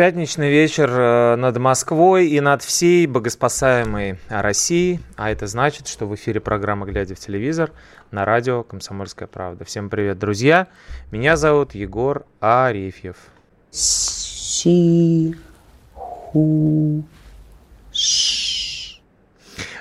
Пятничный вечер э, над Москвой и над всей богоспасаемой Россией. А это значит, что в эфире программа «Глядя в телевизор» на радио «Комсомольская правда». Всем привет, друзья. Меня зовут Егор Арефьев. Си, ху, А,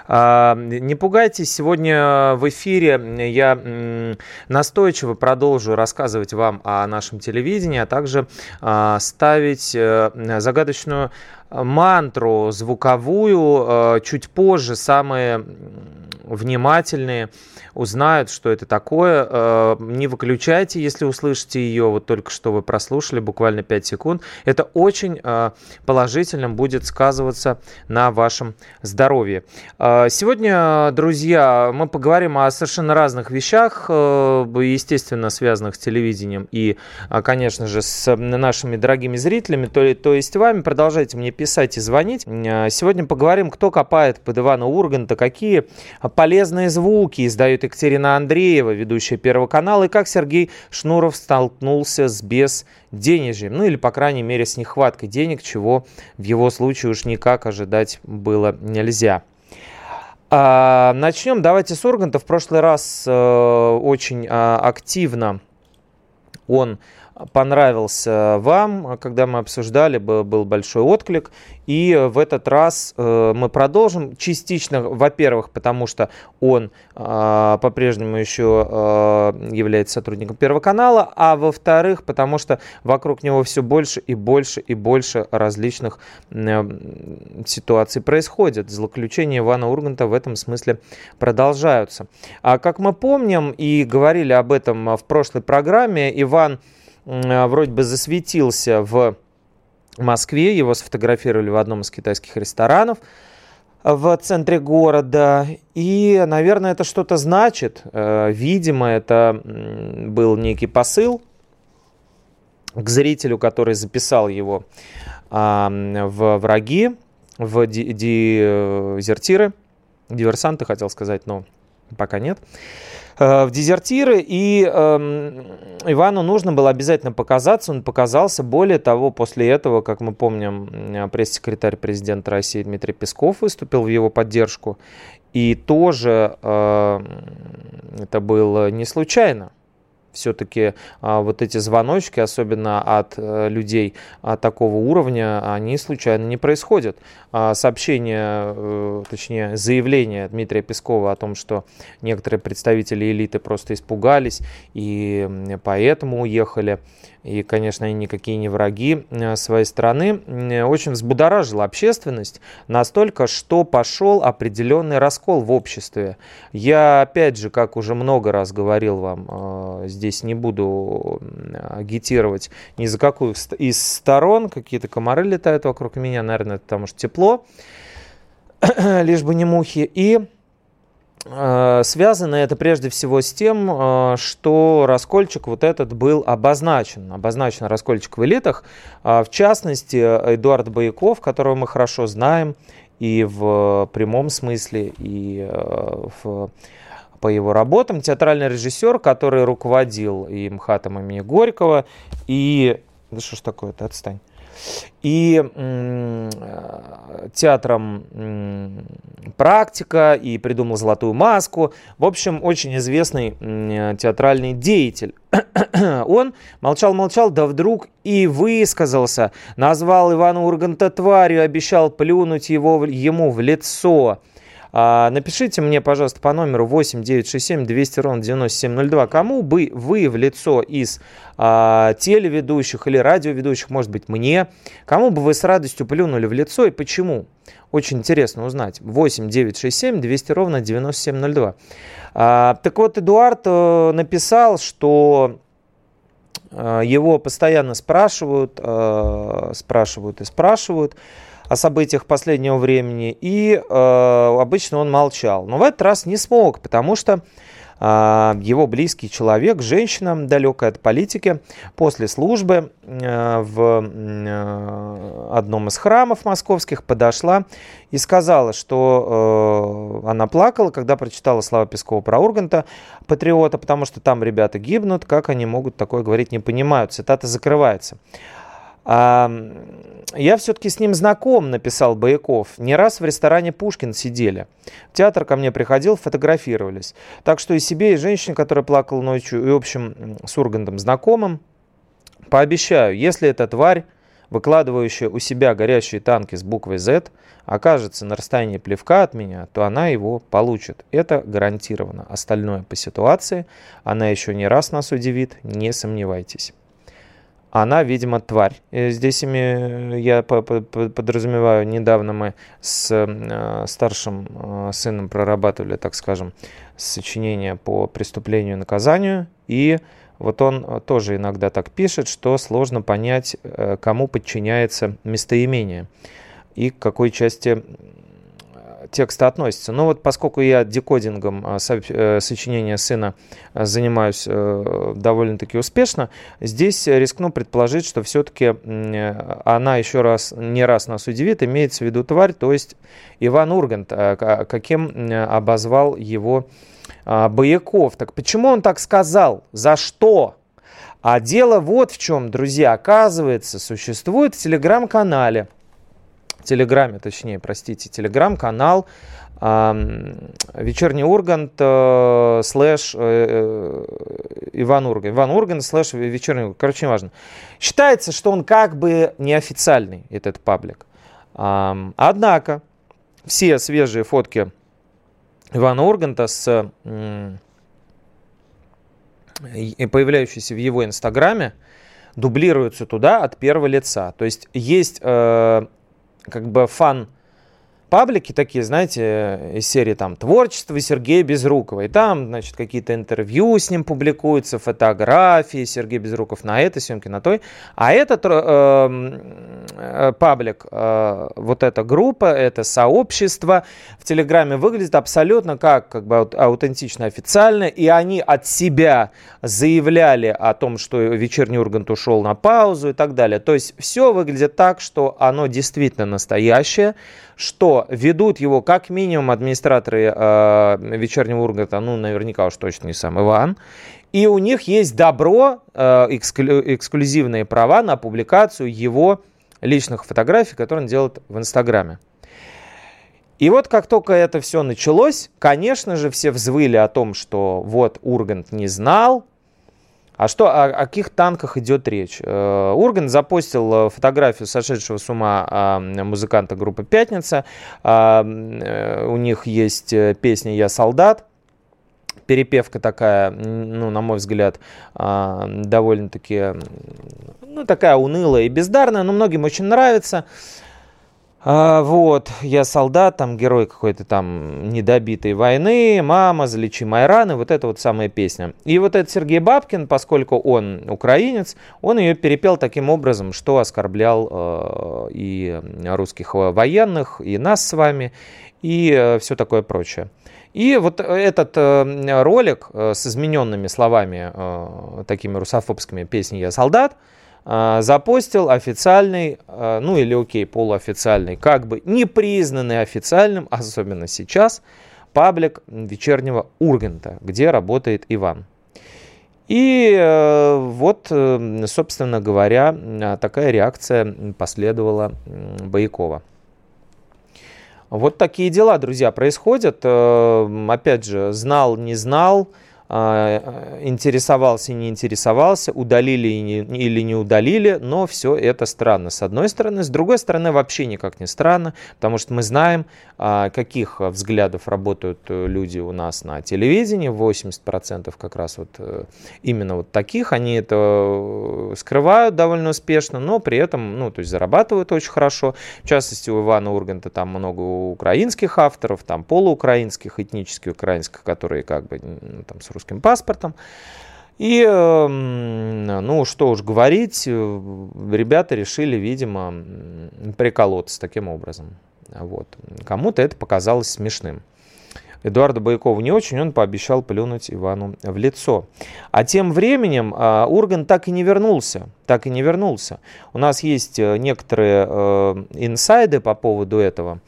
Не пугайтесь, сегодня в эфире я настойчиво продолжу рассказывать вам о нашем телевидении, а также а, ставить э, загадочную мантру звуковую. Э, Чуть позже самые внимательные узнают, что это такое. Э, Не выключайте, если услышите ее. Вот только что вы прослушали, буквально 5 секунд. Это очень э, положительно будет сказываться на вашем здоровье. Э, Сегодня, друзья, мы поговорим о совершенно разных вещах, естественно, связанных с телевидением и, э, конечно же, с нашими дорогими зрителями, то, то есть вами. Продолжайте мне писать и звонить. Сегодня поговорим, кто копает под Ивана Урганта, какие полезные звуки издает Екатерина Андреева, ведущая Первого канала, и как Сергей Шнуров столкнулся с безденежьем, ну или, по крайней мере, с нехваткой денег, чего в его случае уж никак ожидать было нельзя. А, начнем, давайте с Урганта. В прошлый раз э, очень а, активно он понравился вам, когда мы обсуждали, был, большой отклик. И в этот раз э, мы продолжим частично, во-первых, потому что он э, по-прежнему еще э, является сотрудником Первого канала, а во-вторых, потому что вокруг него все больше и больше и больше различных э, ситуаций происходит. Злоключения Ивана Урганта в этом смысле продолжаются. А как мы помним и говорили об этом в прошлой программе, Иван вроде бы засветился в Москве. Его сфотографировали в одном из китайских ресторанов в центре города. И, наверное, это что-то значит. Э, Видимо, это был некий посыл к зрителю, который записал его а, в враги, в ди- дезертиры, диверсанты, хотел сказать, но пока нет э, в дезертиры, и эм, Ивану нужно было обязательно показаться, он показался. Более того, после этого, как мы помним, м, пресс-секретарь президента России Дмитрий Песков выступил в его поддержку, и тоже э, это было не случайно. Все-таки а, вот эти звоночки, особенно от э, людей а, такого уровня, они случайно не происходят. А, сообщение, э, точнее заявление Дмитрия Пескова о том, что некоторые представители элиты просто испугались и поэтому уехали, и, конечно, они никакие не враги э, своей страны, м, очень взбудоражило общественность настолько, что пошел определенный раскол в обществе. Я, опять же, как уже много раз говорил вам, э, здесь не буду агитировать ни за какую из сторон, какие-то комары летают вокруг меня, наверное, потому что тепло, лишь бы не мухи, и Э, Связано это прежде всего с тем, э, что раскольчик вот этот был обозначен. Обозначен раскольчик в элитах. А, В частности, Эдуард Бояков, которого мы хорошо знаем и в прямом смысле, и э, в по его работам, театральный режиссер, который руководил и МХАТом имени Горького, и... Да что ж такое-то, отстань и э, театром «Практика», и придумал «Золотую маску». В общем, очень известный м, театральный деятель. Он молчал-молчал, да вдруг и высказался. Назвал Ивана Урганта тварью, обещал плюнуть его, ему в лицо. А, Напишите мне, пожалуйста, по номеру 8 967 200 ровно 9702, кому бы вы в лицо из а, телеведущих или радиоведущих, может быть, мне, кому бы вы с радостью плюнули в лицо и почему? Очень интересно узнать. 8 967 200 ровно 9702. А, так вот, Эдуард э, написал, что э, его постоянно спрашивают, э, спрашивают и спрашивают, о событиях последнего времени, и э, обычно он молчал. Но в этот раз не смог, потому что э, его близкий человек, женщина, далекая от политики, после службы э, в э, одном из храмов московских подошла и сказала, что э, она плакала, когда прочитала слова Пескова про Урганта, патриота, потому что там ребята гибнут, как они могут такое говорить, не понимают. Цитата закрывается. Я все-таки с ним знаком, написал Бояков. Не раз в ресторане Пушкин сидели. В театр ко мне приходил, фотографировались. Так что и себе, и женщине, которая плакала ночью, и, общем, с Ургантом знакомым, пообещаю, если эта тварь, выкладывающая у себя горящие танки с буквой Z, окажется на расстоянии плевка от меня, то она его получит. Это гарантированно. Остальное по ситуации. Она еще не раз нас удивит, не сомневайтесь она, видимо, тварь. И здесь ими, я подразумеваю, недавно мы с э, старшим э, сыном прорабатывали, так скажем, сочинение по преступлению и наказанию, и вот он тоже иногда так пишет, что сложно понять, э, кому подчиняется местоимение и к какой части текста относится. Но вот поскольку я декодингом а, э, сочинения сына а, занимаюсь э, довольно-таки успешно, здесь рискну предположить, что все-таки она еще раз, не раз нас удивит, имеется в виду тварь, то есть Иван Ургант, а, каким обозвал его Бояков. Так почему он так сказал? За что? А дело вот в чем, друзья, оказывается, существует в телеграм-канале – Телеграме, точнее, простите, Телеграм-канал Вечерний Ургант э, слэш э, э, Иван Ургант. Иван Ургант слэш Вечерний Ургант. Короче, не важно. Считается, что он как бы неофициальный, этот паблик. Однако, все свежие фотки Ивана Урганта с появляющиеся в его инстаграме, дублируются туда от первого лица. То есть есть как бы фан паблики такие, знаете, из серии там «Творчество Сергея Безрукова». И там, значит, какие-то интервью с ним публикуются, фотографии Сергея Безруков на этой съемке, на той. А этот э, э, паблик, э, вот эта группа, это сообщество в Телеграме выглядит абсолютно как, как бы аутентично, официально. И они от себя заявляли о том, что вечерний Ургант ушел на паузу и так далее. То есть все выглядит так, что оно действительно настоящее, что ведут его как минимум администраторы э, вечернего Урганта, ну, наверняка уж точно не сам Иван, и у них есть добро, э, эксклю, эксклюзивные права на публикацию его личных фотографий, которые он делает в Инстаграме. И вот как только это все началось, конечно же, все взвыли о том, что вот Ургант не знал, а что, о, каких танках идет речь? Э, Урган запостил э, фотографию сошедшего с ума а, музыканта группы «Пятница». А, э, у них есть песня «Я солдат». Перепевка такая, ну, на мой взгляд, а, довольно-таки, ну, такая унылая и бездарная, но многим очень нравится. А, вот, я солдат, там герой какой-то там недобитой войны, мама, залечи мои раны, вот это вот самая песня. И вот этот Сергей Бабкин, поскольку он украинец, он ее перепел таким образом, что оскорблял э, и русских военных, и нас с вами, и э, все такое прочее. И вот этот э, ролик э, с измененными словами, э, такими русофобскими песни «Я солдат», запостил официальный, а, ну или окей, полуофициальный, как бы не признанный официальным, особенно сейчас, паблик вечернего Урганта, где работает Иван. И э, вот, э, собственно говоря, такая реакция последовала Боякова. Вот такие дела, друзья, происходят. Э, опять же, знал, не знал, а, интересовался, не интересовался, удалили или не удалили, но все это странно с одной стороны. С другой стороны, вообще никак не странно, потому что мы знаем, а, каких взглядов работают э, люди у нас на телевидении, 80% как раз вот э, именно вот таких, они это э, скрывают довольно успешно, но при этом, ну, то есть зарабатывают очень хорошо. В частности, у Ивана Урганта там много украинских авторов, там полуукраинских, этнически украинских, которые как бы там с русским паспортом. И, эм, ну, что уж говорить, э, ребята решили, видимо, приколоться таким образом. Вот. Кому-то это показалось смешным. Эдуарду Байкову не очень, он пообещал плюнуть Ивану в лицо. А тем временем Урган так и не вернулся. Так и не вернулся. У нас есть э, некоторые э, инсайды по поводу этого.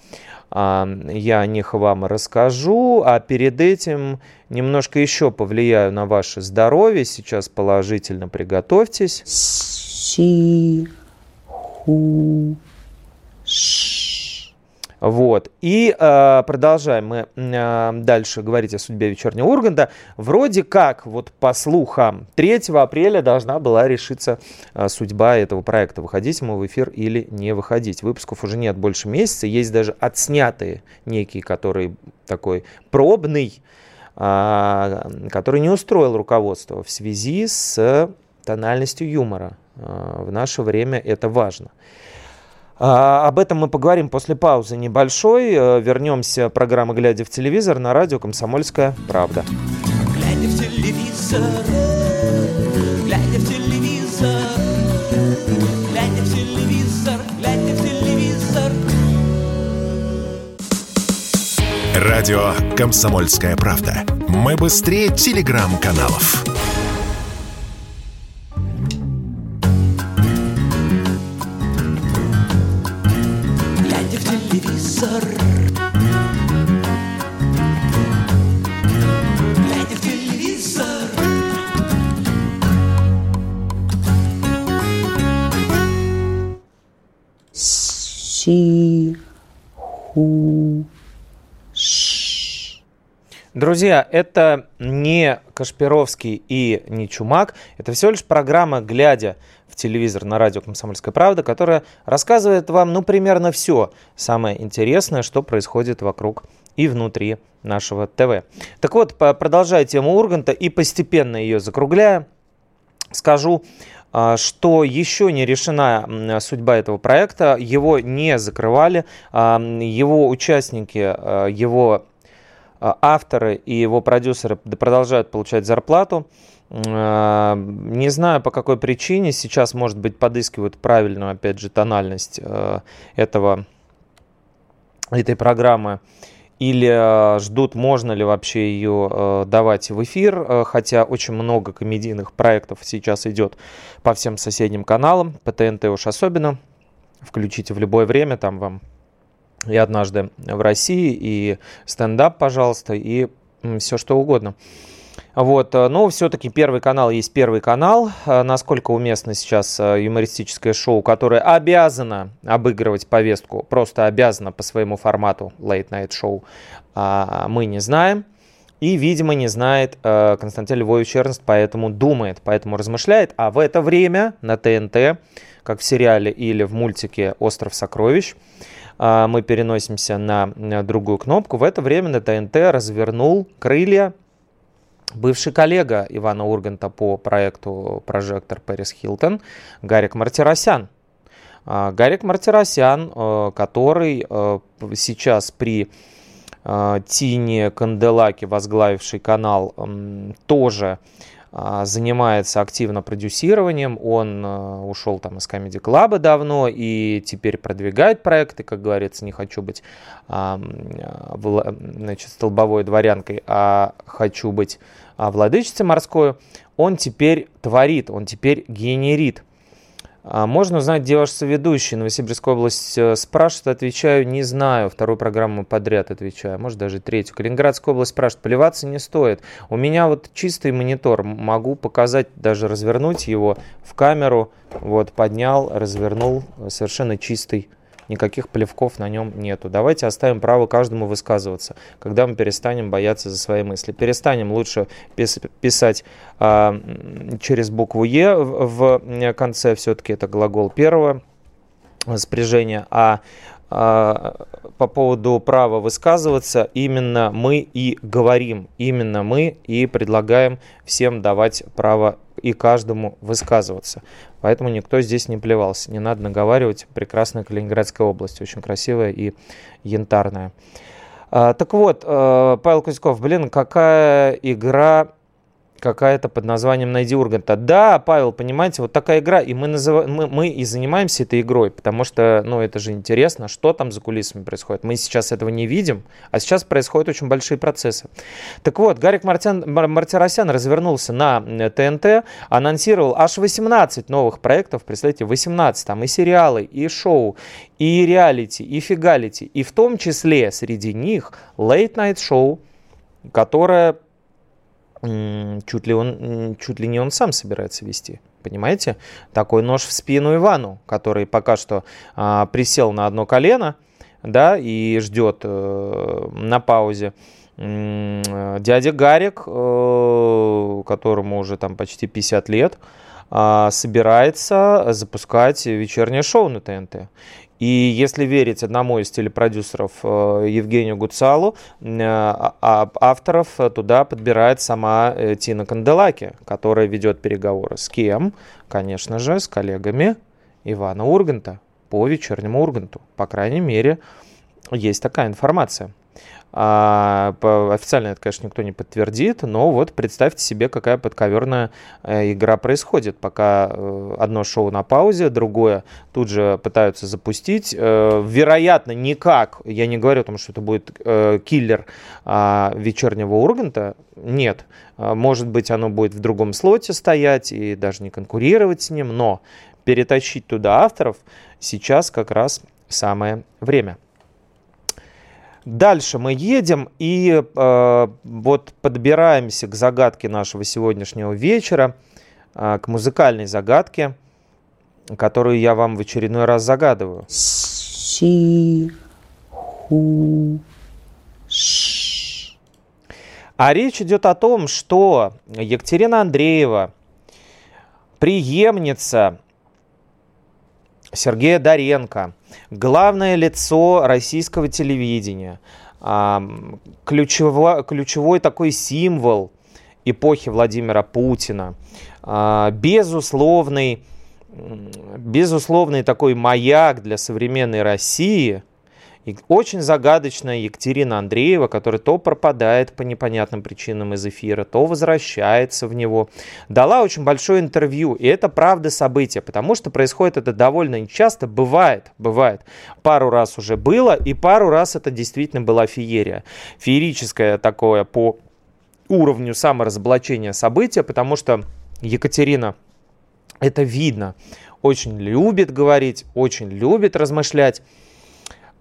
Э, я о них вам расскажу, а перед этим немножко еще повлияю на ваше здоровье. Сейчас положительно приготовьтесь. Си, ху, ш. Вот. И э, продолжаем мы э, дальше говорить о судьбе вечернего Урганта. Вроде как, вот по слухам, 3 апреля должна была решиться э, судьба этого проекта. Выходить ему в эфир или не выходить. Выпусков уже нет больше месяца. Есть даже отснятые некие, которые такой пробный, э, который не устроил руководство в связи с тональностью юмора. Э, в наше время это важно. Об этом мы поговорим после паузы небольшой. Э, вернемся к программе «Глядя в телевизор» на радио «Комсомольская правда». Глядя в телевизор, глядя в телевизор, глядя в телевизор, глядя в телевизор. Радио «Комсомольская правда». Мы быстрее телеграм-каналов. Друзья, это не Кашпировский и не Чумак. Это всего лишь программа «Глядя в телевизор» на радио «Комсомольская правда», которая рассказывает вам, ну, примерно все самое интересное, что происходит вокруг и внутри нашего ТВ. Так вот, продолжая тему Урганта и постепенно ее закругляя, скажу, а, что еще не решена судьба этого проекта, его не закрывали, а, его участники, а, его авторы и его продюсеры продолжают получать зарплату. А, Не знаю по какой причине, сейчас, может быть, подыскивают правильную, опять же, тональность э, этого, этой программы или э, ждут, можно ли вообще ее э, давать в эфир, хотя очень много комедийных проектов сейчас идет по всем соседним каналам, по ТНТ уж особенно. Включите в любое время, там вам и однажды в России, и стендап, пожалуйста, и все что угодно. Вот, э, но все-таки Первый канал есть Первый канал. Э, Насколько уместно сейчас э, юмористическое шоу, которое обязано обыгрывать повестку, просто обязано по своему формату Late Night Show, а, мы не знаем. И, видимо, не знает Константин Львович Эрнст, поэтому думает, поэтому размышляет. А в это время на ТНТ, как в сериале или в мультике «Остров сокровищ», мы переносимся на, другую кнопку. В это время на ТНТ развернул крылья бывший коллега Ивана Урганта по проекту «Прожектор Пэрис Хилтон» Гарик Мартиросян. А, Гарик Мартиросян, э, который э, сейчас при э, Тине Канделаке, возглавивший канал, тоже а, занимается активно продюсированием. Он э, ушел там из Comedy Club давно и теперь продвигает проекты, как говорится, не хочу быть а, а, значит, столбовой дворянкой, а хочу быть а, владычицей морской. Он теперь творит, он теперь генерит. А, Можно узнать, где ваш соведущий? Новосибирская область э, спрашивает, отвечаю, не знаю. Вторую программу подряд отвечаю, может даже третью. Калининградская область спрашивает, поливаться не стоит. У меня вот чистый монитор, могу показать, даже развернуть его в камеру. Вот, поднял, развернул, э, совершенно чистый. Никаких плевков на нем нету. Давайте оставим право каждому высказываться, когда мы перестанем бояться за свои мысли. Перестанем лучше пис- писать а, через букву Е в в, э, конце, все-таки это глагол первого спряжения, а а, по поводу права высказываться, именно мы и говорим, именно мы и предлагаем всем давать право и каждому высказываться. Поэтому никто здесь не плевался. Не надо наговаривать. Прекрасная Калининградская область, очень красивая и янтарная. А, так вот, э, Павел Кузьков, блин, какая игра какая-то под названием «Найди Урганта». Да, Павел, понимаете, вот такая игра, и мы, называем, мы, мы и занимаемся этой игрой, потому что, ну, это же интересно, что там за кулисами происходит. Мы сейчас этого не видим, а сейчас происходят очень большие процессы. Так вот, Гарик Мартян, Мартиросян развернулся на ТНТ, анонсировал аж 18 новых проектов, представляете, 18, там и сериалы, и шоу, и реалити, и фигалити, и в том числе среди них Late Night Show, которое чуть ли, он, чуть ли не он сам собирается вести. Понимаете? Такой нож в спину Ивану, который пока что а, присел на одно колено, да, и ждет э, на паузе. Дядя Гарик, э, которому уже там почти 50 лет, э, собирается запускать вечернее шоу на ТНТ. И если верить одному из телепродюсеров э, Евгению Гуцалу, э, а, а, авторов туда подбирает сама э, Тина Канделаки, которая ведет переговоры с кем? Конечно же, с коллегами Ивана Урганта по вечернему Урганту. По крайней мере, есть такая информация. А, официально это, конечно, никто не подтвердит, но вот представьте себе, какая подковерная э, игра происходит. Пока э, одно шоу на паузе, другое тут же пытаются запустить. Э, вероятно, никак, я не говорю о том, что это будет киллер а, вечернего Урганта, нет. Может быть, оно будет в другом слоте стоять и даже не конкурировать с ним, но перетащить туда авторов сейчас как раз самое время. Дальше мы едем и э, вот подбираемся к загадке нашего сегодняшнего вечера, э, к музыкальной загадке, которую я вам в очередной раз загадываю. Си, ху. А речь идет о том, что Екатерина Андреева, преемница Сергея Доренко, главное лицо российского телевидения, ключевой, ключевой такой символ эпохи Владимира Путина, а, безусловный, безусловный такой маяк для современной России – и очень загадочная Екатерина Андреева, которая то пропадает по непонятным причинам из эфира, то возвращается в него, дала очень большое интервью. И это правда события, потому что происходит это довольно часто. Бывает, бывает. Пару раз уже было, и пару раз это действительно была феерия. Феерическое такое по уровню саморазоблачения события, потому что Екатерина, это видно, очень любит говорить, очень любит размышлять.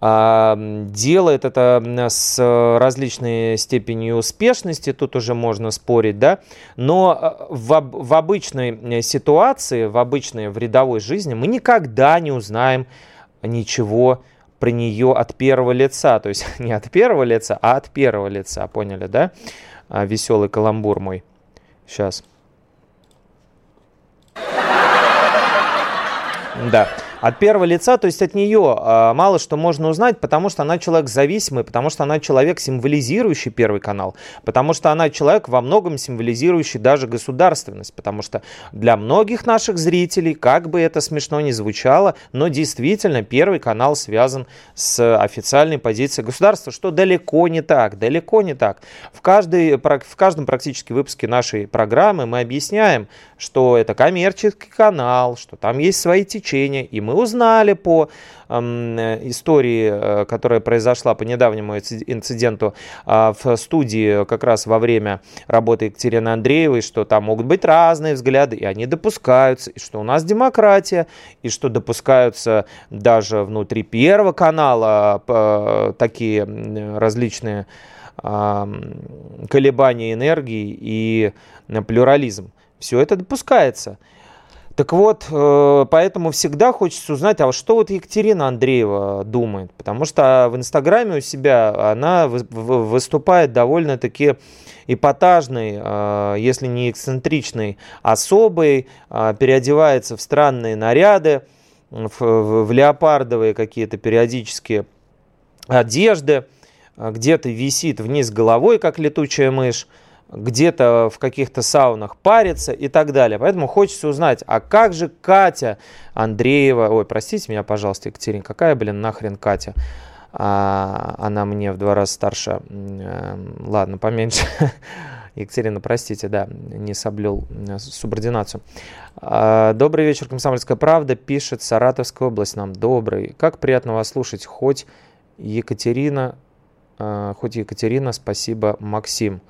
Делает это с различной степенью успешности, тут уже можно спорить, да, но а, в, в обычной ситуации, в обычной, в рядовой жизни мы никогда не узнаем ничего про нее от первого лица, то есть не от первого лица, а от первого лица, поняли, да? А, веселый каламбур мой. Сейчас. Да от первого лица, то есть от нее а, мало что можно узнать, потому что она человек зависимый, потому что она человек, символизирующий Первый канал, потому что она человек во многом символизирующий даже государственность, потому что для многих наших зрителей, как бы это смешно ни звучало, но действительно Первый канал связан с официальной позицией государства, что далеко не так, далеко не так. В, каждой, в каждом практически выпуске нашей программы мы объясняем, что это коммерческий канал, что там есть свои течения, и мы мы узнали по э, истории, э, которая произошла по недавнему инциденту э, в студии как раз во время работы Екатерины Андреевой, что там могут быть разные взгляды, и они допускаются, и что у нас демократия, и что допускаются даже внутри Первого канала э, такие различные колебания энергии и плюрализм. Все это допускается. Так вот, э, поэтому всегда хочется узнать, а что вот Екатерина Андреева думает, потому что в Инстаграме у себя она выступает довольно-таки эпатажной, э, если не эксцентричной особой, э, переодевается в странные наряды, в, в леопардовые какие-то периодические одежды, где-то висит вниз головой, как летучая мышь, где-то в каких-то саунах парится и так далее. Поэтому хочется узнать, а как же Катя Андреева, ой, простите меня, пожалуйста, Екатерина, какая, блин, нахрен Катя? А, она мне в два раза старше. Ладно, поменьше. Екатерина, простите, да, не соблюл э, субординацию. А, Добрый вечер, Комсомольская правда, пишет Саратовская область нам. Добрый. Как приятно вас слушать, хоть Екатерина, э, хоть Екатерина, спасибо, Максим.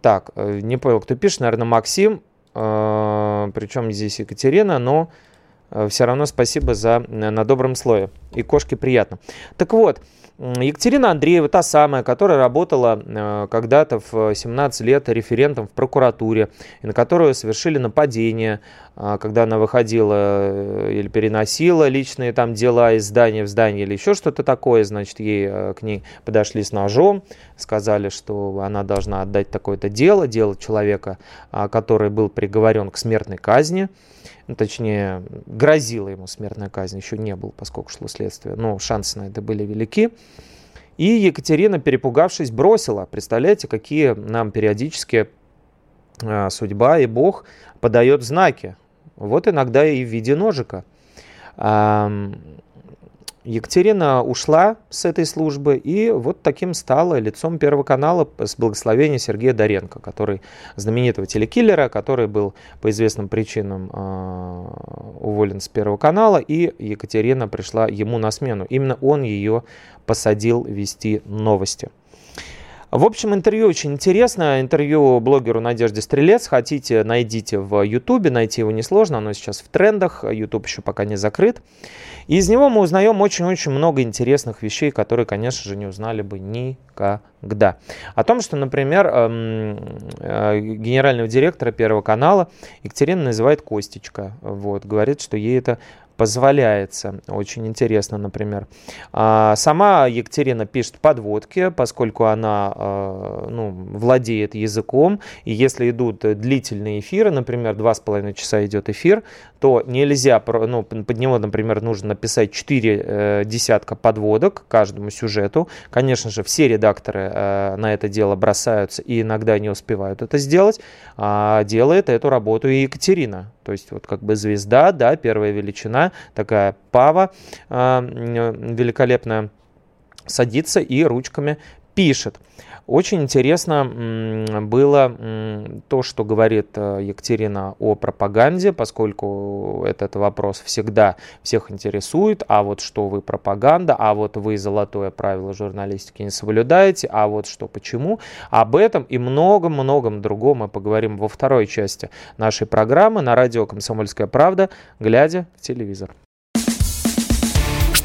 Так, э, не понял, кто пишет, наверное, Максим, причем здесь Екатерина, но все равно спасибо за на добром слое. И кошке приятно. Так вот, Екатерина Андреева, та самая, которая работала э, когда-то в 17 лет референтом в прокуратуре, и на которую совершили нападение, э, когда она выходила э, или переносила личные там дела из здания в здание или еще что-то такое, значит, ей к ней подошли с ножом, сказали, что она должна отдать такое-то дело, дело человека, который был приговорен к смертной казни ну, точнее, грозила ему смертная казнь, еще не был, поскольку шло следствие, но шансы на это были велики. И Екатерина, перепугавшись, бросила. Представляете, какие нам периодически а, судьба и Бог подает знаки. Вот иногда и в виде ножика. Екатерина ушла с этой службы и вот таким стала лицом Первого канала с благословения Сергея Доренко, который знаменитого телекиллера, который был по известным причинам э, уволен с Первого канала, и Екатерина пришла ему на смену. Именно он ее посадил вести новости. В общем, интервью очень интересно. Интервью блогеру Надежде Стрелец. Хотите, найдите в Ютубе. Найти его несложно. Оно сейчас в трендах. Ютуб еще пока не закрыт. Из него мы узнаем очень-очень много интересных вещей, которые, конечно же, не узнали бы никогда. О том, что, например, эм, э, генерального директора Первого канала Екатерина называет Костечка. Вот, говорит, что ей это позволяется. Очень интересно, например. А, сама Екатерина пишет подводки, поскольку она а, ну, владеет языком. И если идут длительные эфиры, например, два с половиной часа идет эфир, то нельзя, ну, под него, например, нужно написать 4 э, десятка подводок каждому сюжету. Конечно же, все редакторы э, на это дело бросаются и иногда не успевают это сделать. А делает эту работу и Екатерина. То есть вот как бы звезда, да, первая величина, такая пава э, великолепная, садится и ручками пишет. Очень интересно было то, что говорит э, Екатерина о пропаганде, поскольку этот вопрос всегда всех интересует. А вот что вы пропаганда, а вот вы золотое правило журналистики не соблюдаете, а вот что почему. Об этом и многом-многом другом мы поговорим во второй части нашей программы на радио «Комсомольская правда», глядя в телевизор.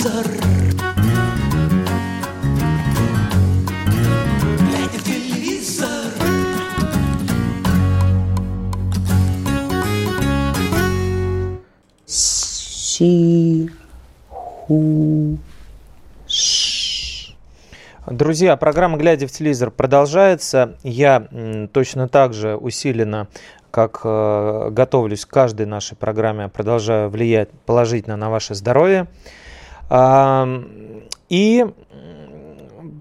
Си, ху. Друзья, программа «Глядя в телевизор» продолжается. Я точно так же усиленно, как э, готовлюсь к каждой нашей программе, продолжаю влиять положительно на ваше здоровье. Э, и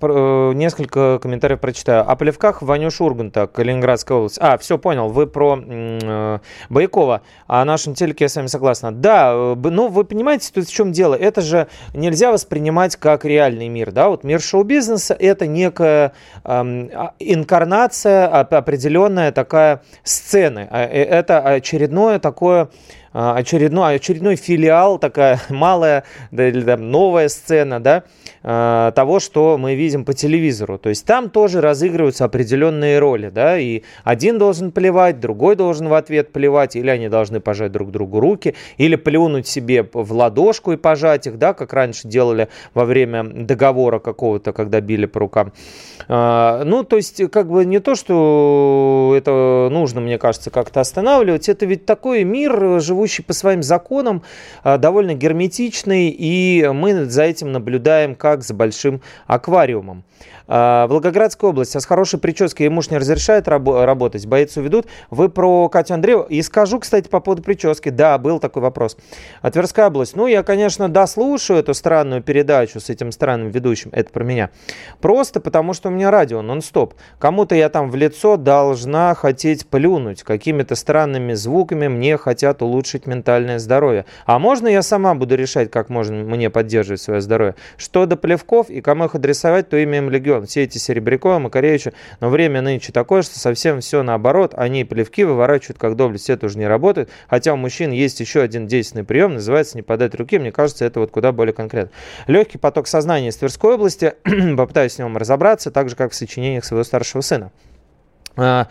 Э, несколько комментариев прочитаю. О плевках Ванюш Урганта, Калининградская область. А, все, понял, вы про э, Боякова. О нашем телеке я с вами согласна. Да, э, ну вы понимаете, тут в чем дело? Это же нельзя воспринимать как реальный мир, да? Вот мир шоу-бизнеса это некая а, инкарнация, определенная такая сцены. А, э, это очередное такое а, очередной, очередной филиал, такая малая да, или там, новая сцена да, а, того, что мы видим по телевизору. То есть там тоже разыгрываются определенные роли. Да, и один должен плевать, другой должен в ответ плевать, или они должны пожать друг другу руки, или плюнуть себе в ладошку и пожать их, да, как раньше делали во время договора какого-то, когда били по рукам. А, ну, то есть, как бы не то, что это нужно, мне кажется, как-то останавливать, это ведь такой мир живущий по своим законам, а, довольно герметичный, и мы за этим наблюдаем как за большим аквариумом. Волгоградская область. А с хорошей прической ей муж не разрешает рабо- работать. Боец уведут. Вы про Катю Андрееву. И скажу, кстати, по поводу прически. Да, был такой вопрос. А Тверская область. Ну, я, конечно, да, слушаю эту странную передачу с этим странным ведущим. Это про меня. Просто потому, что у меня радио нон-стоп. Кому-то я там в лицо должна хотеть плюнуть. Какими-то странными звуками мне хотят улучшить ментальное здоровье. А можно я сама буду решать, как можно мне поддерживать свое здоровье? Что до плевков и кому их адресовать, то имеем легион. Все эти Серебрякова, Макаревича. Но время нынче такое, что совсем все наоборот. Они плевки выворачивают как доблесть. Это уже не работает. Хотя у мужчин есть еще один действенный прием, называется не подать руки. Мне кажется, это вот куда более конкретно. Легкий поток сознания из Тверской области. Попытаюсь с ним разобраться, так же, как в сочинениях своего старшего сына. А,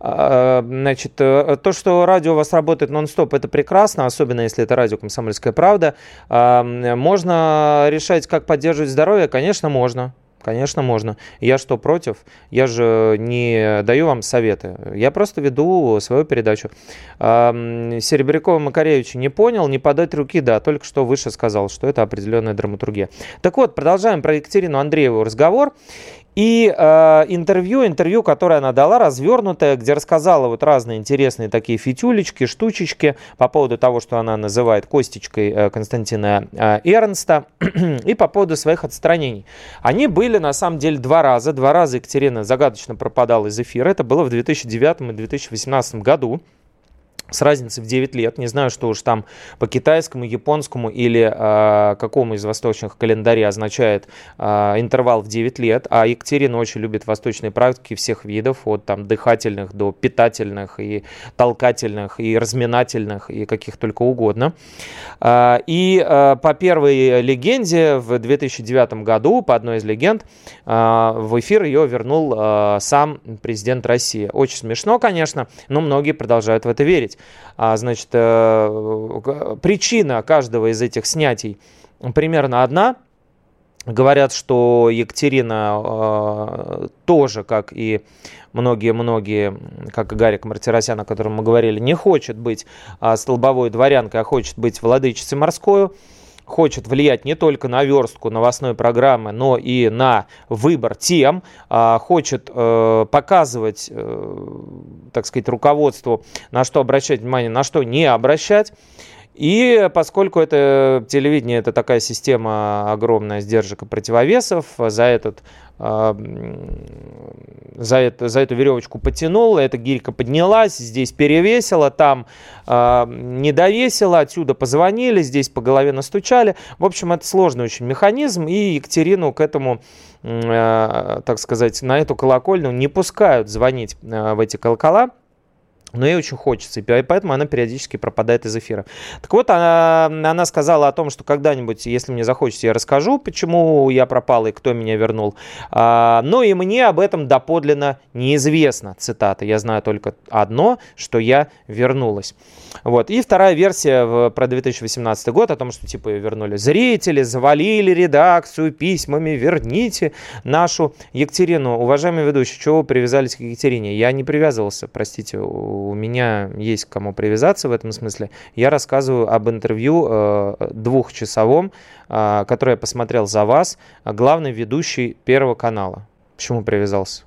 а, Значит, э, то, что радио у вас работает нон-стоп, это прекрасно, особенно если это радио «Комсомольская правда». А, Можно решать, как поддерживать здоровье? Конечно, можно. Конечно, можно. Я что, против? Я же не даю вам советы. Я просто веду свою передачу. Серебрякова Макаревич не понял, не подать руки, да, только что выше сказал, что это определенная драматургия. Так вот, продолжаем про Екатерину Андрееву разговор. И э, интервью, интервью, которое она дала, развернутое, где рассказала вот разные интересные такие фитюлечки, штучечки по поводу того, что она называет костечкой э, Константина э, Эрнста, и по поводу своих отстранений. Они были на самом деле два раза. Два раза Екатерина загадочно пропадала из эфира. Это было в 2009 и 2018 году с разницей в 9 лет. Не знаю, что уж там по китайскому, японскому или э, какому из восточных календарей означает э, интервал в 9 лет. А Екатерина очень любит восточные практики всех видов, от там дыхательных до питательных и толкательных и разминательных и каких только угодно. Э, и э, по первой легенде в 2009 году, по одной из легенд, э, в эфир ее вернул э, сам президент России. Очень смешно, конечно, но многие продолжают в это верить. А, значит, э, причина каждого из этих снятий примерно одна. Говорят, что Екатерина э, тоже, как и многие-многие, как и Гарик Мартиросян, о котором мы говорили, не хочет быть э, столбовой дворянкой, а хочет быть владычицей морской хочет влиять не только на верстку новостной программы, но и на выбор тем, а, хочет э, показывать, э, так сказать, руководству, на что обращать внимание, на что не обращать. И поскольку это телевидение, это такая система огромная сдержек и противовесов, за этот а, за, это, за эту веревочку потянул, эта гирька поднялась, здесь перевесила, там э, не довесила, отсюда позвонили, здесь по голове настучали. В общем, это сложный очень механизм, и Екатерину к этому, э, так сказать, на эту колокольню не пускают звонить э, в эти колокола но ей очень хочется, и поэтому она периодически пропадает из эфира. Так вот, она, она сказала о том, что когда-нибудь, если мне захочется, я расскажу, почему я пропал и кто меня вернул. А, но и мне об этом доподлинно неизвестно. Цитата. Я знаю только одно, что я вернулась. Вот. И вторая версия в, про 2018 год о том, что типа вернули зрители, завалили редакцию письмами, верните нашу Екатерину. Уважаемый ведущий, чего вы привязались к Екатерине? Я не привязывался, простите, у меня есть к кому привязаться в этом смысле. Я рассказываю об интервью э, двухчасовом, э, которое я посмотрел за вас, главный ведущий Первого канала. Почему привязался?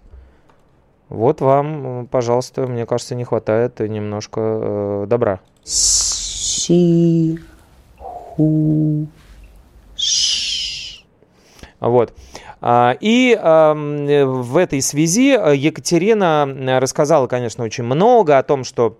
Вот вам, пожалуйста, мне кажется, не хватает немножко э, добра. Си. Ху. Ш. Вот. А, И в этой связи Екатерина рассказала, конечно, очень много о том, что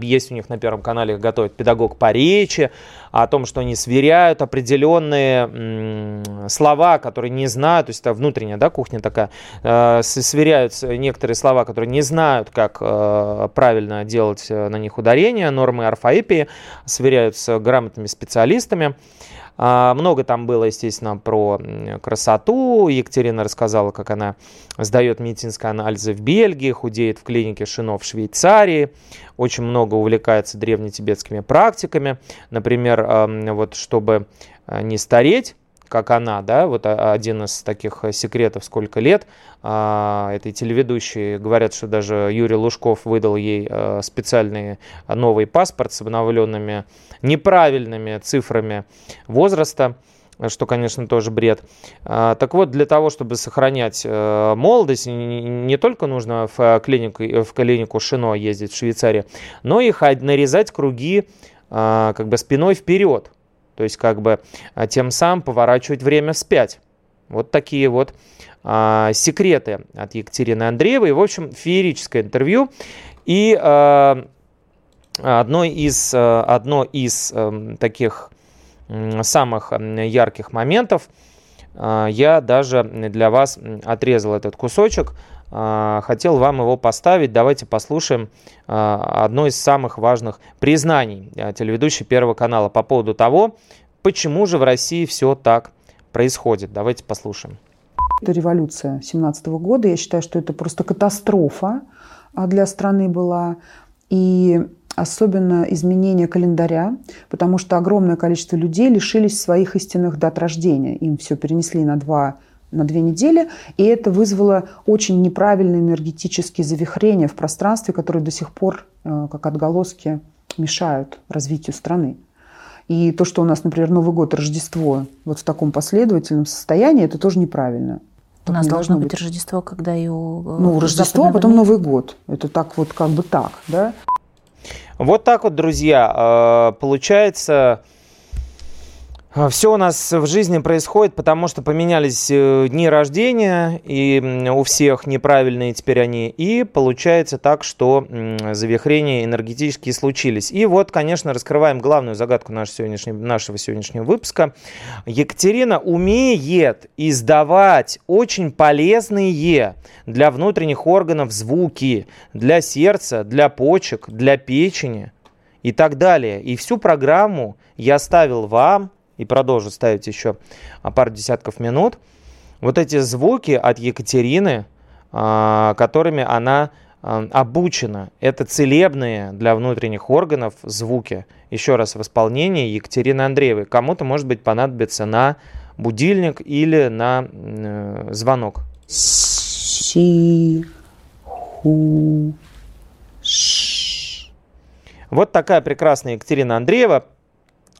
есть у них на Первом канале готовят педагог по речи, о том, что они сверяют определенные слова, которые не знают, то есть это внутренняя да, кухня такая, э, сверяют с- некоторые слова, которые не знают, как э, правильно делать э, на них ударение, нормы орфоэпии, сверяют с грамотными специалистами. А, Много там было, естественно, про красоту. Екатерина рассказала, как она сдает медицинские анализы в Бельгии, худеет в клинике Шино в Швейцарии, очень много увлекается древнетибетскими практиками. Например, вот чтобы а, не стареть, как она, да, вот один из таких секретов, сколько лет а, этой телеведущей, говорят, что даже Юрий Лужков выдал ей а, специальный новый паспорт с обновленными неправильными цифрами возраста, что, конечно, тоже бред. А, так вот, для того, чтобы сохранять э, молодость, не только нужно в клинику, в клинику Шино ездить в Швейцарии, но и нарезать круги как бы спиной вперед. То есть как бы а, тем самым поворачивать время вспять. Вот такие вот а, секреты от Екатерины Андреевой. В общем, феерическое интервью. И а, одно из, а, одно из а, таких самых ярких моментов а, я даже для вас отрезал этот кусочек. А, хотел вам его поставить. Давайте послушаем а, одно из самых важных признаний телеведущей Первого канала по поводу того, почему же в России все так происходит. Давайте послушаем. Это революция 17 года. Я считаю, что это просто катастрофа для страны была. И особенно изменение календаря, потому что огромное количество людей лишились своих истинных дат рождения. Им все перенесли на два на две недели, и это вызвало очень неправильные энергетические завихрения в пространстве, которые до сих пор, э, как отголоски, мешают развитию страны. И то, что у нас, например, Новый год, Рождество вот в таком последовательном состоянии, это тоже неправильно. У нас должно быть, быть Рождество, когда и у... Э, ну, Рождество, а потом Новый год. Это так вот как бы так, да? Вот так вот, друзья, э, получается Все у нас в жизни происходит, потому что поменялись э, дни рождения, и у всех неправильные теперь они, и получается так, что завихрения энергетические случились. И вот, конечно, раскрываем главную загадку нашего сегодняшнего, нашего сегодняшнего выпуска. Екатерина умеет издавать очень полезные для внутренних органов звуки, для сердца, для почек, для печени и так далее. И всю программу я оставил вам, и продолжу ставить еще а, пару десятков минут, вот эти звуки от Екатерины, а, которыми она а, обучена. Это целебные для внутренних органов звуки. Еще раз в исполнении Екатерины Андреевой. Кому-то, может быть, понадобится на будильник или на э, звонок. Си, ху, Вот такая прекрасная Екатерина Андреева.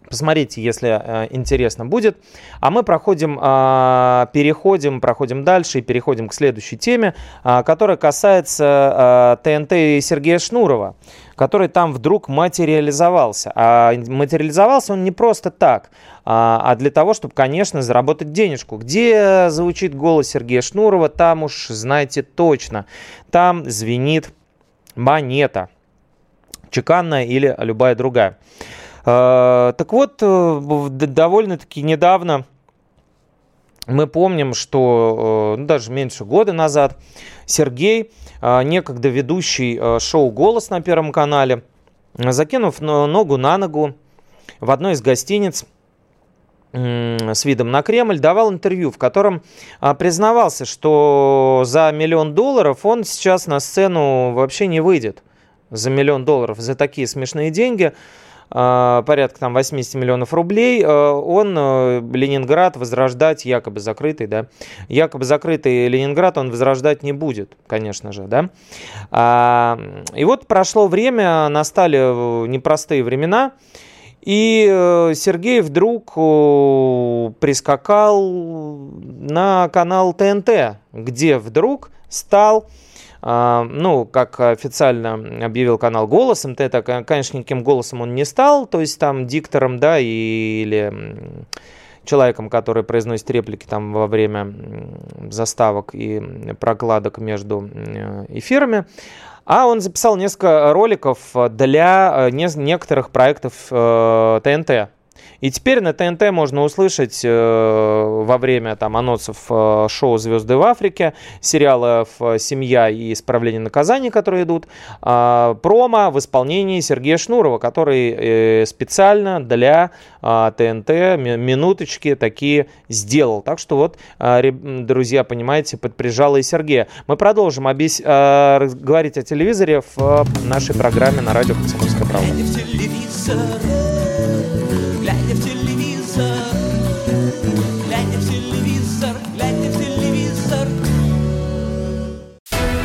Посмотрите, если э, интересно будет. А мы проходим, э, переходим, проходим дальше и переходим к следующей теме, э, которая касается э, ТНТ и Сергея Шнурова, который там вдруг материализовался. А материализовался он не просто так, а, а для того, чтобы, конечно, заработать денежку. Где звучит голос Сергея Шнурова, там уж знаете точно. Там звенит монета, чеканная или любая другая. А, так вот, э, довольно-таки недавно мы помним, что э, ну, даже меньше года назад Сергей, э, некогда ведущий шоу «Голос» на Первом канале, закинув ногу на ногу в одной из гостиниц с видом на Кремль, давал интервью, в котором признавался, что за миллион долларов он сейчас на сцену вообще не выйдет. За миллион долларов, за такие смешные деньги – а, порядка там 80 миллионов рублей, а, он э, Ленинград возрождать якобы закрытый, да, якобы закрытый Ленинград он возрождать не будет, конечно же, да. А, и вот прошло время, настали э, непростые времена, и э, Сергей вдруг прискакал на канал ТНТ, где вдруг стал а, ну, как официально объявил канал голосом, это, конечно, никаким голосом он не стал, то есть там диктором, да, или человеком, который произносит реплики там во время заставок и прокладок между эфирами. А он записал несколько роликов для э, некоторых проектов ТНТ. И теперь на ТНТ можно услышать э, во время там, анонсов э, шоу «Звезды в Африке», сериалов э, «Семья» и «Исправление наказаний», которые идут, э, промо в исполнении Сергея Шнурова, который э, специально для э, ТНТ минуточки такие сделал. Так что вот, э, друзья, понимаете, подприжало и Сергея. Мы продолжим объяс... э, говорить о телевизоре в э, нашей программе на радио «Комсомольская правда».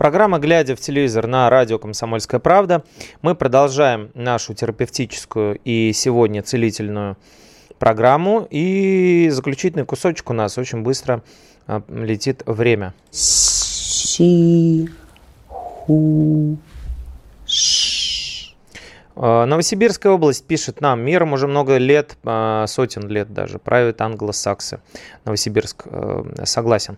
Программа «Глядя в телевизор» на радио «Комсомольская правда». Мы продолжаем нашу терапевтическую и сегодня целительную программу. И заключительный кусочек у нас очень быстро а, летит время. Си, ху. А, Новосибирская область пишет нам, миром уже много лет, а, сотен лет даже, правят англосаксы. Новосибирск, э, согласен.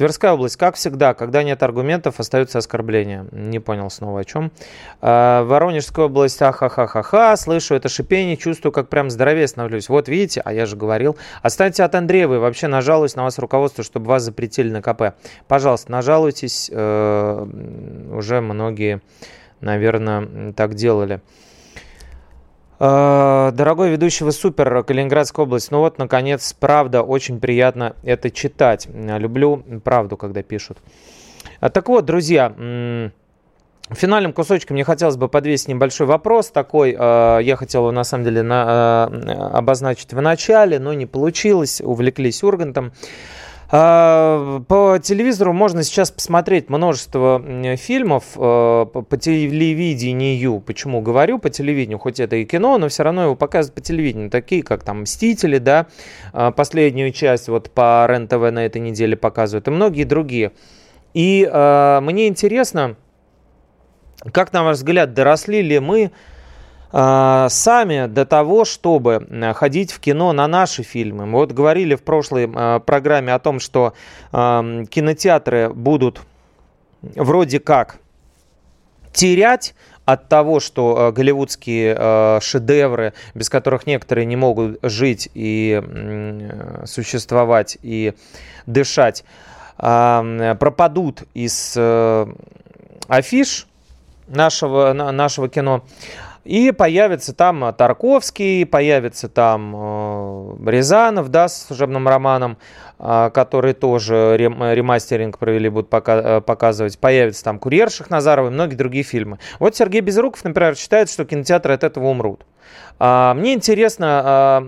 Тверская область, как всегда, когда нет аргументов, остаются оскорбления. Не понял снова о чем. А, Воронежская область, ахахахаха, слышу это шипение, чувствую, как прям здоровее становлюсь. Вот видите, а я же говорил. Останьте от Андреевой, вообще нажалуюсь на вас руководство, чтобы вас запретили на КП. Пожалуйста, нажалуйтесь, э, уже многие, наверное, так делали. Э, Дорогой ведущий, вы супер, Калининградская область. Ну вот, наконец, правда, очень приятно это читать. Люблю правду, когда пишут. А, Так вот, друзья, финальным кусочком мне хотелось бы подвесить небольшой вопрос такой. э, Я хотел его, на самом деле, на- э, обозначить в начале, но не получилось. Увлеклись Ургантом. А, По телевизору можно сейчас посмотреть множество фильмов э, по телевидению. Почему говорю по телевидению? Хоть это и кино, но все равно его показывают по телевидению. Такие, как там «Мстители», да, а, последнюю часть вот по РЕН-ТВ на этой неделе показывают, и многие другие. И э, мне интересно, как, на ваш взгляд, доросли ли мы а, сами до того, чтобы ходить в кино на наши фильмы. Мы вот говорили в прошлой а, программе о том, что кинотеатры будут вроде как терять от того, что э, голливудские шедевры, без которых некоторые не могут жить и существовать и дышать, а, пропадут из э, афиш нашего, на- нашего кино. И появится там э, Тарковский, появится там э, Рязанов, да, с служебным романом, а, который тоже рем- ремастеринг провели, будут пока- э, показывать. Появится там Курьер Шахназарова и многие другие фильмы. Вот Сергей Безруков, например, считает, что кинотеатры от этого умрут. А, Мне интересно, а,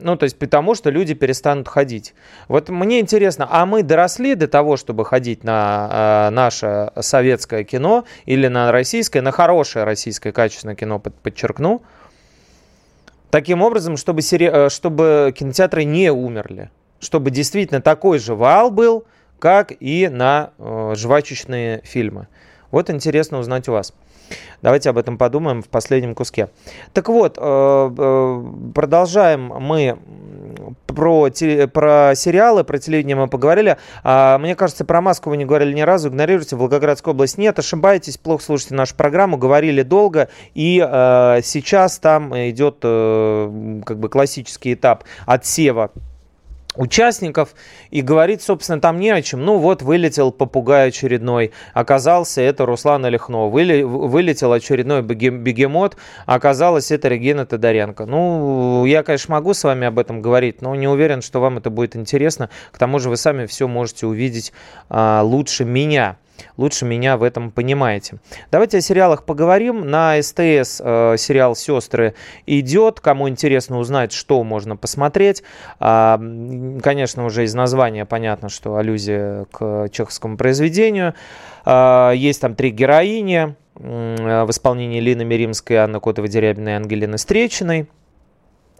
ну, то есть потому, что люди перестанут ходить. Вот мне интересно, а мы доросли до того, чтобы ходить на а, наше советское кино или на российское, на хорошее российское качественное кино, под- подчеркну, таким образом, чтобы, сери- э, чтобы кинотеатры не умерли, чтобы действительно такой же вал был, как и на э, жвачечные фильмы. Вот интересно узнать у вас. Давайте об этом подумаем в последнем куске. Так вот, э, э, продолжаем мы про, про сериалы, про телевидение мы поговорили. А, мне кажется, про Москву вы не говорили ни разу. Игнорируйте, Волгоградскую область нет. Ошибаетесь, плохо слушайте нашу программу. Говорили долго. И э, сейчас там идет как бы классический этап отсева участников и говорит, собственно, там не о чем. Ну вот вылетел попугай очередной, оказался это Руслан Олехно. Выли- вылетел очередной беге- бегемот, оказалось это Регина Тодоренко. Ну, я, конечно, могу с вами об этом говорить, но не уверен, что вам это будет интересно. К тому же вы сами все можете увидеть а, лучше меня. Лучше меня в этом понимаете. Давайте о сериалах поговорим. На СТС э, сериал «Сестры» идет. Кому интересно узнать, что можно посмотреть. А, конечно, уже из названия понятно, что аллюзия к чеховскому произведению. А, есть там три героини м, в исполнении Лины Миримской, Анны Котовой-Дерябиной и Ангелины Встречиной.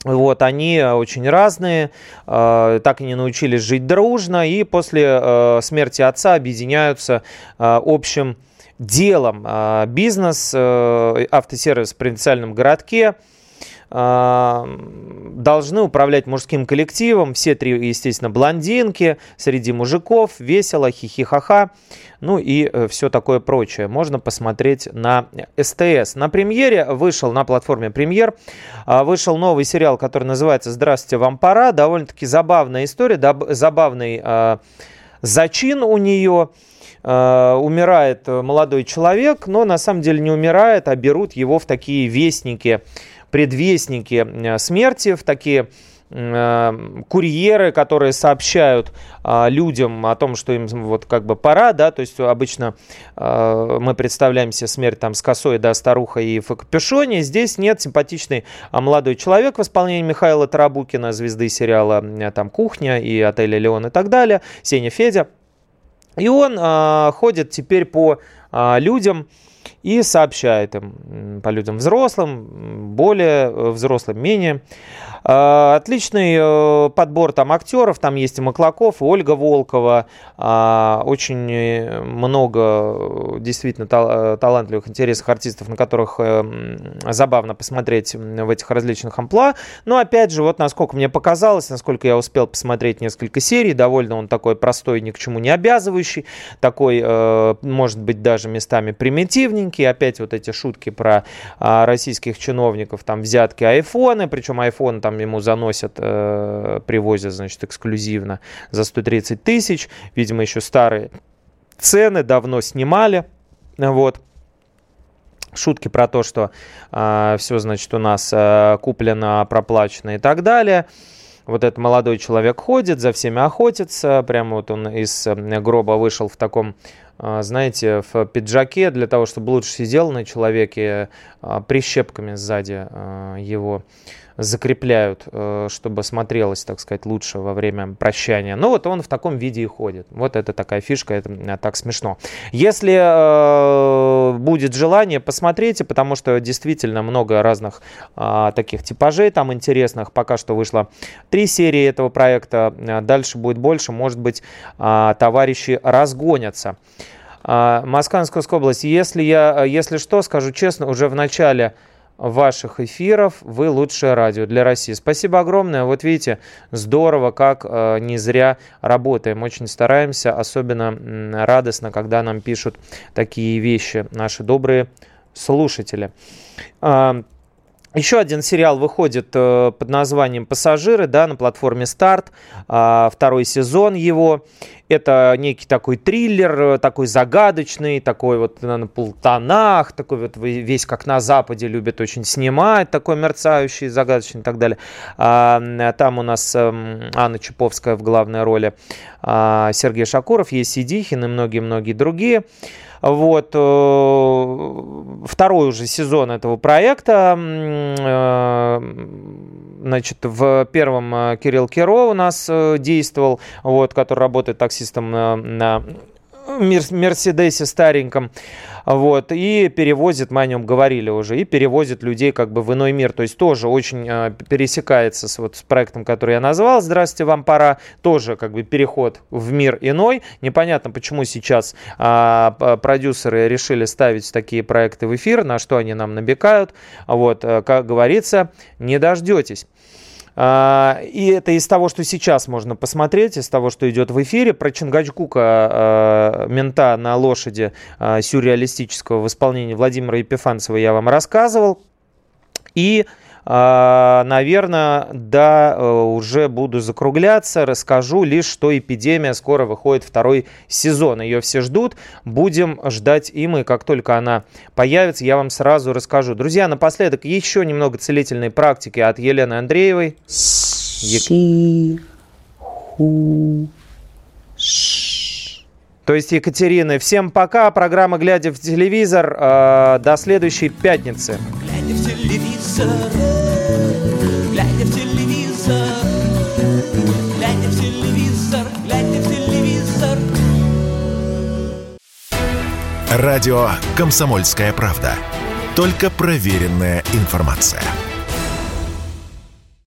Вот, они э, очень разные, э, так и не научились жить дружно, и после э, смерти отца объединяются общим делом. Бизнес, автосервис в провинциальном городке, должны управлять мужским коллективом. Все три, естественно, блондинки, среди мужиков, весело, хихихаха, ну и все такое прочее. Можно посмотреть на СТС. На премьере вышел, на платформе премьер, а, вышел новый сериал, который называется «Здравствуйте, вам пора». Довольно-таки забавная история, забавный а, зачин у нее. э, умирает молодой человек, но на самом деле не умирает, а берут его в такие вестники, предвестники э, смерти, в такие Э, курьеры, которые сообщают а, людям о том, что им вот как бы пора, да, то есть обычно а, мы представляем себе смерть там с косой, да, старуха и в капюшоне, здесь нет, симпатичный а, молодой человек в исполнении Михаила Тарабукина, звезды сериала там «Кухня» и «Отель Леон» и так далее, Сеня Федя, и он ходит теперь по людям, и сообщает им, по людям взрослым, более э, взрослым, менее, а, отличный э, подбор там актеров, там есть и Маклаков, и Ольга Волкова, а, очень э, много действительно талантливых, интересных артистов, на которых забавно посмотреть в этих различных амплуа. Но опять же, вот насколько мне показалось, насколько я успел посмотреть несколько серий, довольно он такой простой, ни к чему не обязывающий, такой, может быть, даже местами примитивненький. Опять вот эти шутки про а, российских чиновников, там взятки айфоны, причем айфон там ему заносят, э, привозят, значит, эксклюзивно за 130 тысяч. Видимо, еще старые цены давно снимали. Вот. Шутки про то, что э, все, значит, у нас э, куплено, проплачено и так далее. Вот этот молодой человек ходит, за всеми охотится. Прямо вот он из э, гроба вышел в таком э, знаете, в пиджаке для того, чтобы лучше сидел на человеке, э, прищепками сзади его закрепляют, э, чтобы смотрелось, так сказать, лучше во время прощания. Ну вот он в таком виде и ходит. Вот это такая фишка, это э, так смешно. Если э, будет желание, посмотрите, потому что действительно много разных э, таких типажей там интересных. Пока что вышло три серии этого проекта, э, дальше будет больше, может быть, э, товарищи разгонятся. Москва, область, если я, если что, скажу честно, уже в начале ваших эфиров. Вы лучшее радио для России. Спасибо огромное. Вот видите, здорово, как э, не зря работаем. Очень стараемся. Особенно э, радостно, когда нам пишут такие вещи наши добрые слушатели. Э, еще один сериал выходит э, под названием «Пассажиры» да, на платформе «Старт». Э, второй сезон его. Это некий такой триллер, э, такой загадочный, такой вот на полтонах, такой вот весь как на Западе любят очень снимать, такой мерцающий, загадочный и так далее. А, там у нас эм, Анна Чуповская в главной роли, а, Сергей Шакуров, есть Сидихин и многие-многие другие. Вот. Э, второй уже сезон этого проекта. Э, значит, в первом э, Кирилл Киро у нас действовал, вот, который работает таксистом на, на Мерседесе стареньком, вот, и перевозит, мы о нем говорили уже, и перевозит людей как бы в иной мир, то есть тоже очень э, пересекается с, вот, с проектом, который я назвал, «Здравствуйте, вам пора», тоже как бы переход в мир иной, непонятно, почему сейчас э, продюсеры решили ставить такие проекты в эфир, на что они нам набекают, вот, э, как говорится, не дождетесь. А, и это из того, что сейчас можно посмотреть, из того, что идет в эфире. Про Чингачгука, а, мента на лошади а, сюрреалистического в исполнении Владимира Епифанцева я вам рассказывал. И а, наверное, да, э, уже буду закругляться. Расскажу лишь, что «Эпидемия» скоро выходит второй сезон. Ее все ждут. Будем ждать и мы. Как только она появится, я вам сразу расскажу. Друзья, напоследок еще немного целительной практики от Елены Андреевой. То есть Екатерины. Всем пока. Программа «Глядя в телевизор». Э, до следующей пятницы. Телевизор, глядя в телевизор, глядя в телевизор, глядя в телевизор. Радио «Комсомольская правда». Только проверенная информация.